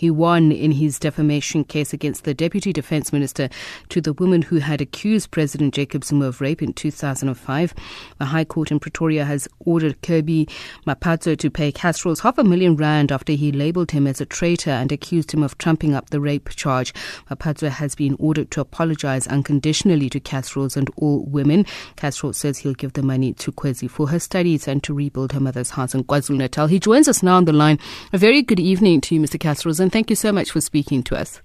He won in his defamation case against the Deputy Defense Minister to the woman who had accused President Jacob Zuma of rape in 2005. The High Court in Pretoria has ordered Kebby Maphatsoe to pay Kasrils half a million rand after he labeled him as a traitor and accused him of trumping up the rape charge. Maphatsoe has been ordered to apologize unconditionally to Kasrils and all women. Kasrils says he'll give the money to Khwezi for her studies and to rebuild her mother's house in KwaZulu-Natal. He joins us now on the line. A very good evening to you, Mr. Kasrils, and thank you so much for speaking to us.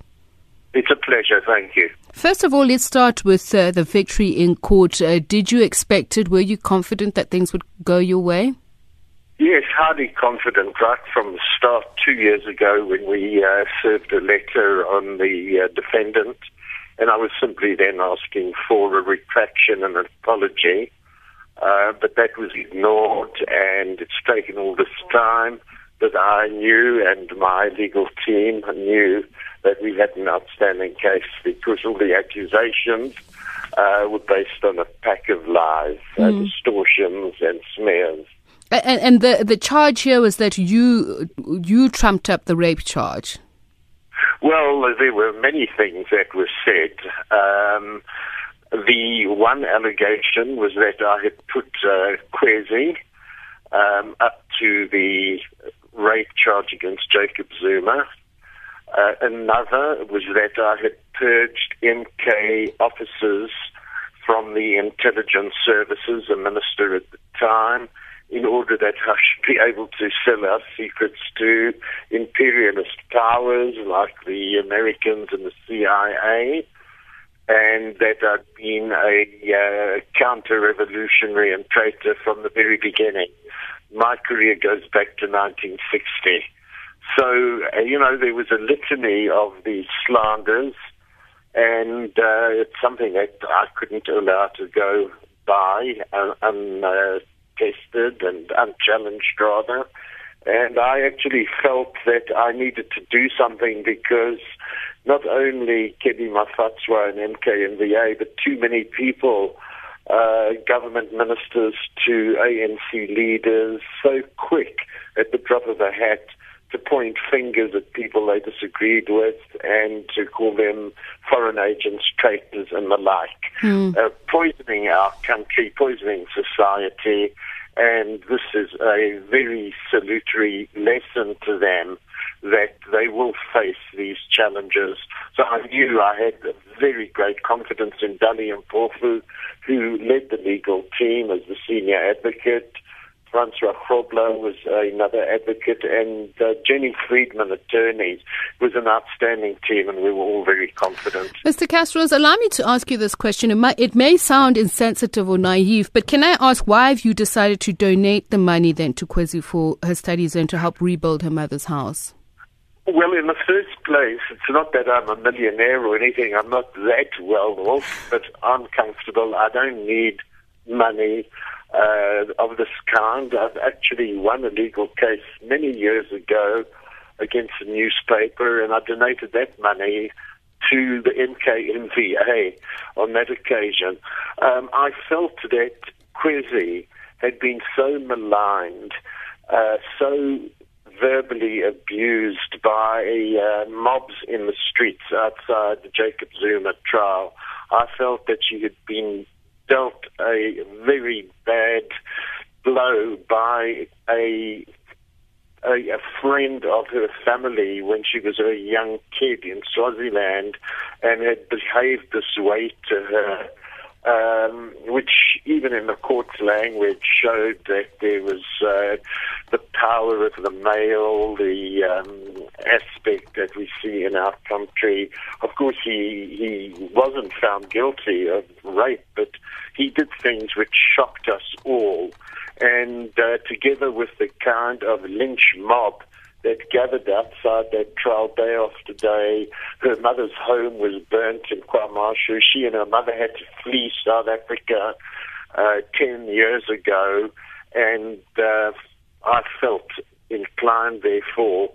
It's a pleasure. Thank you. First of all, let's start with uh, the victory in court. Uh, did you expect it? Were you confident that things would go your way? Yes, highly confident right from the start two years ago when we uh, served a letter on the uh, defendant. And I was simply then asking for a retraction and an apology. Uh, but that was ignored, and it's taken all this time that I knew and my legal team knew that we had an outstanding case because all the accusations uh, were based on a pack of lies, mm. uh, distortions, and smears. And, and the the charge here was that you you trumped up the rape charge. Well, there were many things that were said. Um, the one allegation was that I had put uh, um, up to the rape charge against Jacob Zuma. Uh, another was that I had purged MK officers from the intelligence services, a minister at the time, in order that I should be able to sell our secrets to imperialist powers like the Americans and the CIA, and that I'd been a uh, counter-revolutionary and traitor from the very beginning. My career goes back to 1960. So, uh, you know, there was a litany of these slanders, and uh, it's something that I couldn't allow to go by untested and unchallenged, rather. And I actually felt that I needed to do something because not only Kebby Maphatsoe and MKMVA, but too many people, uh, government ministers to ANC leaders, so quick at the drop of a hat to point fingers at people they disagreed with and to call them foreign agents, traitors, and the like, mm. uh, poisoning our country, poisoning society. And this is a very salutary lesson to them that they will face these challenges. So I knew I had very great confidence in Dali Mpofu, who led the legal team as the senior advocate. Francois Grobler was another advocate, and uh, Jenny Friedman, attorneys, was an outstanding team, and we were all very confident. Mr. Kasrils, allow me to ask you this question. It, might, it may sound insensitive or naive, but can I ask why have you decided to donate the money then to Khwezi for her studies and to help rebuild her mother's house? Well, in the first place, it's not that I'm a millionaire or anything. I'm not that well off, but I'm comfortable. I don't need money uh, of this kind. I've actually won a legal case many years ago against a newspaper, and I donated that money to the MKMVA on that occasion. Um, I felt that Khwezi had been so maligned, uh, so verbally abused by uh, mobs in the streets outside the Jacob Zuma trial. I felt that she had been dealt a very bad blow by a, a, friend of her family when she was a young kid in Swaziland and had behaved this way to her um, which even in the court's language showed that there was uh, power of the male, the um, aspect that we see in our country. Of course, he he wasn't found guilty of rape, but he did things which shocked us all. And uh, together with the kind of lynch mob that gathered outside that trial day after day. Her mother's home was burnt in KwaMashu. She and her mother had to flee South Africa uh, 10 years ago, and uh, I felt inclined, therefore,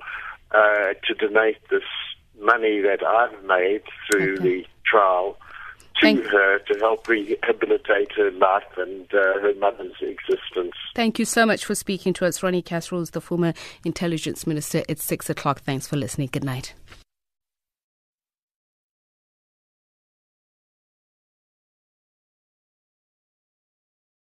uh, to donate this money that I've made through okay. the trial to Thank her to help rehabilitate her life and uh, her mother's existence. Thank you so much for speaking to us. Ronnie Kasrils, the former intelligence minister. It's six o'clock. Thanks for listening. Good night.